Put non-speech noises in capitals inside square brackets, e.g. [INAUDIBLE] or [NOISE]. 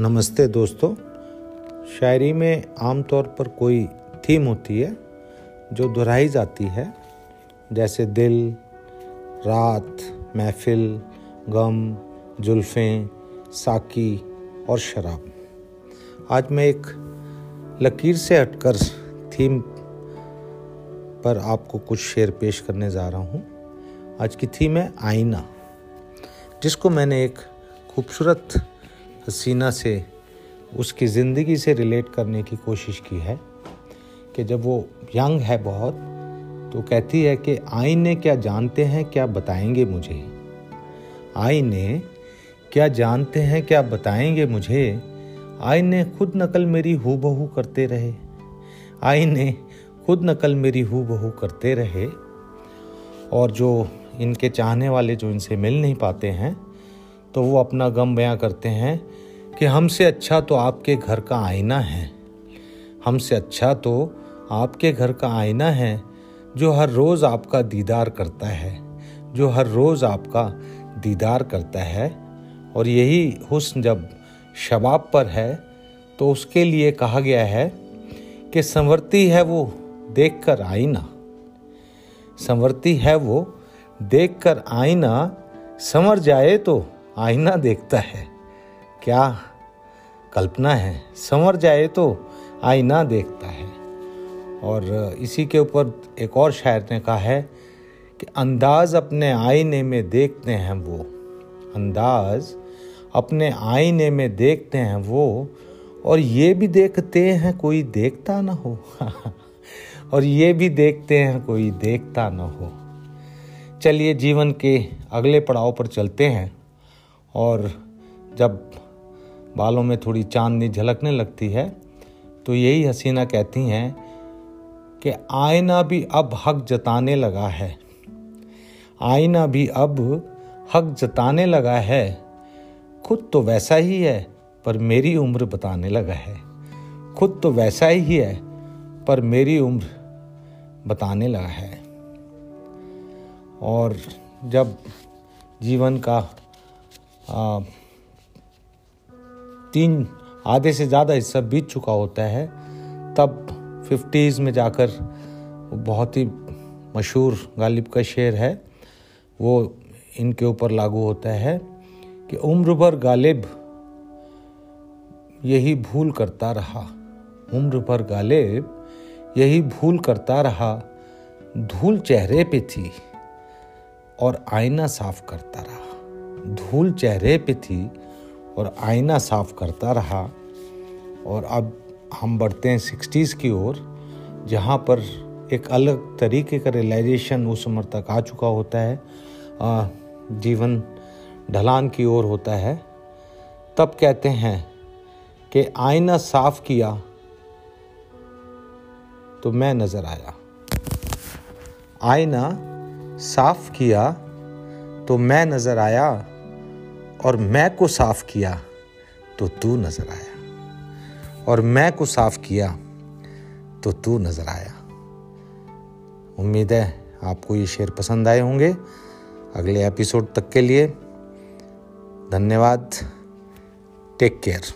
नमस्ते दोस्तों। शायरी में आमतौर पर कोई थीम होती है, जो दोहराई जाती है, जैसे दिल, रात, महफिल, गम, जुल्फ़ें, साकी और शराब। आज मैं एक लकीर से हटकर थीम पर आपको कुछ शेर पेश करने जा रहा हूँ। आज की थीम है आईना, जिसको मैंने एक खूबसूरत हसीना से, उसकी ज़िंदगी से रिलेट करने की कोशिश की है कि जब वो यंग है बहुत तो कहती है कि आईने क्या जानते हैं, क्या बताएँगे मुझे? आईने क्या जानते हैं, क्या बताएँगे मुझे? आईने खुद नकल मेरी हु बहू करते रहे। आईने खुद नकल मेरी हु बहू करते रहे। और जो इनके चाहने वाले जो इनसे मिल नहीं पाते हैं तो वो अपना गम बयां करते हैं कि हमसे अच्छा तो आपके घर का आईना है। हमसे अच्छा तो आपके घर का आईना है, जो हर रोज़ आपका दीदार करता है, जो हर रोज़ आपका दीदार करता है। और यही हुस्न जब शबाब पर है तो उसके लिए कहा गया है कि संवरती है वो देखकर आईना। संवरती है वो देखकर आईना, संवर जाए तो आईना देखता है। क्या कल्पना है? संवर जाए तो आईना देखता है। और इसी के ऊपर एक और शायर ने कहा है कि अंदाज अपने आईने में देखते हैं वो। अंदाज अपने आईने में देखते हैं वो। और ये भी देखते हैं कोई देखता ना हो। [LAUGHS] और ये भी देखते हैं कोई देखता ना हो। चलिए जीवन के अगले पड़ाव पर चलते हैं। और जब बालों में थोड़ी चांदनी झलकने लगती है तो यही हसीना कहती हैं कि आईना भी अब हक जताने लगा है। आईना भी अब हक जताने लगा है। खुद तो वैसा ही है, पर मेरी उम्र बताने लगा है। खुद तो वैसा ही है, पर मेरी उम्र बताने लगा है। और जब जीवन का तीन आधे से ज़्यादा हिस्सा बीत चुका होता है, तब फिफ्टीज़ में जाकर बहुत ही मशहूर गालिब का शेर है। वो इनके ऊपर लागू होता है कि उम्र भर गालिब यही भूल करता रहा। उम्र भर गालिब यही भूल करता रहा। धूल चेहरे पे थी और आईना साफ़ करता रहा। धूल चेहरे पे थी और आईना साफ़ करता रहा। और अब हम बढ़ते हैं सिक्सटीज़ की ओर, जहाँ पर एक अलग तरीके का रियलाइजेशन उस उम्र तक आ चुका होता है। जीवन ढलान की ओर होता है। तब कहते हैं कि आईना साफ़ किया तो मैं नज़र आया। आईना साफ़ किया तो मैं नज़र आया और मैं को साफ़ किया तो तू नज़र आया। और मैं को साफ़ किया तो तू नज़र आया। उम्मीद है आपको ये शेर पसंद आए होंगे। अगले एपिसोड तक के लिए धन्यवाद। Take care.